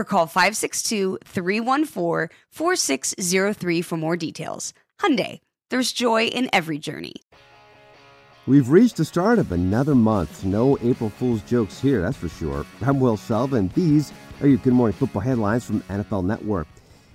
or call 562-314-4603 for more details. Hyundai, there's joy in every journey. We've reached the start of another month. No April Fool's jokes here, that's for sure. I'm Will Selva. These are your Good Morning Football headlines from NFL Network.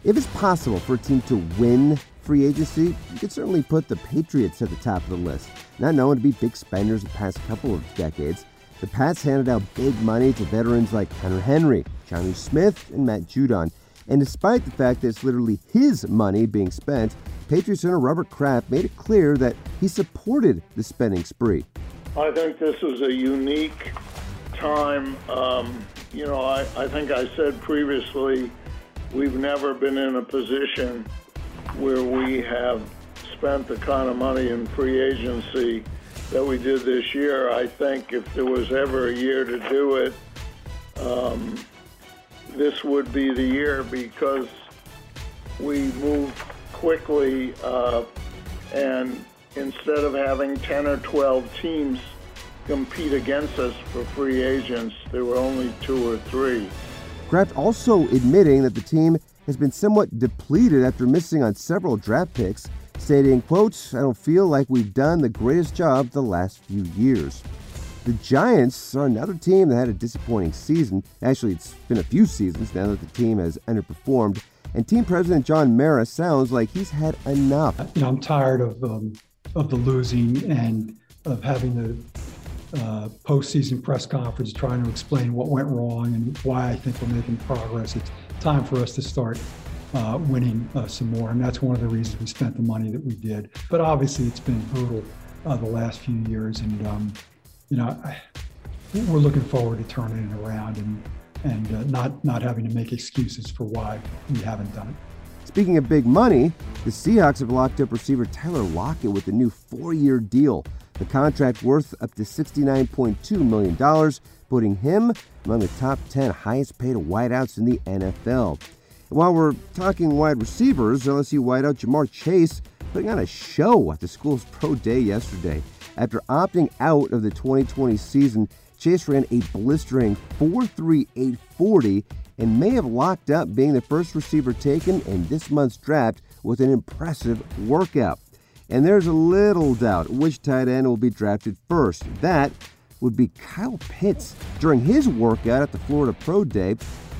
If it's possible for a team to win free agency, you could certainly put the Patriots at the top of the list. Not known to be big spenders in the past couple of decades, the Pats handed out big money to veterans like Hunter Henry, Jonnu Smith, and Matt Judon. And despite the fact that it's literally his money being spent, Patriots owner Robert Kraft made it clear that he supported the spending spree. I think this is a unique time. Um, you know, I, I think I said previously, we've never been in a position where we have spent the kind of money in free agency that we did this year. I think if there was ever a year to do it, um, this would be the year because we moved quickly uh, and instead of having 10 or 12 teams compete against us for free agents, there were only two or three. Kraft also admitting that the team has been somewhat depleted after missing on several draft picks stating, quote, I don't feel like we've done the greatest job the last few years. The Giants are another team that had a disappointing season. Actually, it's been a few seasons now that the team has underperformed. And team president John Mara sounds like he's had enough. You know, I'm tired of um, of the losing and of having the uh, postseason press conference trying to explain what went wrong and why I think we're making progress. It's time for us to start uh, winning uh, some more. And that's one of the reasons we spent the money that we did. But obviously, it's been brutal uh, the last few years. And, um, you know, we're looking forward to turning it around and, and uh, not, not having to make excuses for why we haven't done it. Speaking of big money, the Seahawks have locked up receiver Tyler Lockett with a new four year deal. The contract worth up to $69.2 million, putting him among the top 10 highest paid wideouts in the NFL. While we're talking wide receivers, LSU wideout Ja'Marr Chase putting on a show at the school's pro day yesterday. After opting out of the 2020 season, Chase ran a blistering 4.3840 and may have locked up being the first receiver taken in this month's draft with an impressive workout. And there's a little doubt which tight end will be drafted first. That would be Kyle Pitts during his workout at the Florida Pro Day.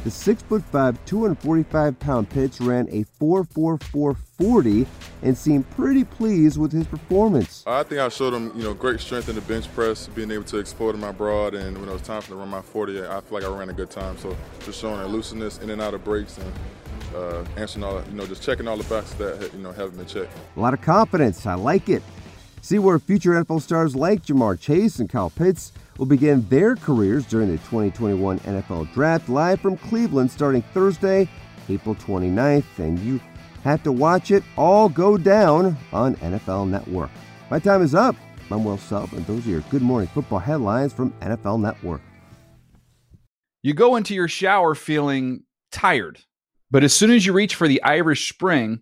The 6'5, 245 pound Pitts ran a 4.4440 and seemed pretty pleased with his performance. I think I showed him, you know, great strength in the bench press, being able to exploit in my broad, and when it was time for to run my 40, I feel like I ran a good time. So just showing that looseness in and out of breaks and uh, answering all, you know, just checking all the boxes that you know haven't been checked. A lot of confidence. I like it. See where future NFL stars like Ja'Marr Chase and Kyle Pitts will begin their careers during the 2021 NFL Draft live from Cleveland starting Thursday, April 29th. And you have to watch it all go down on NFL Network. My time is up. I'm Will Selva, and those are your Good Morning Football headlines from NFL Network. You go into your shower feeling tired, but as soon as you reach for the Irish Spring,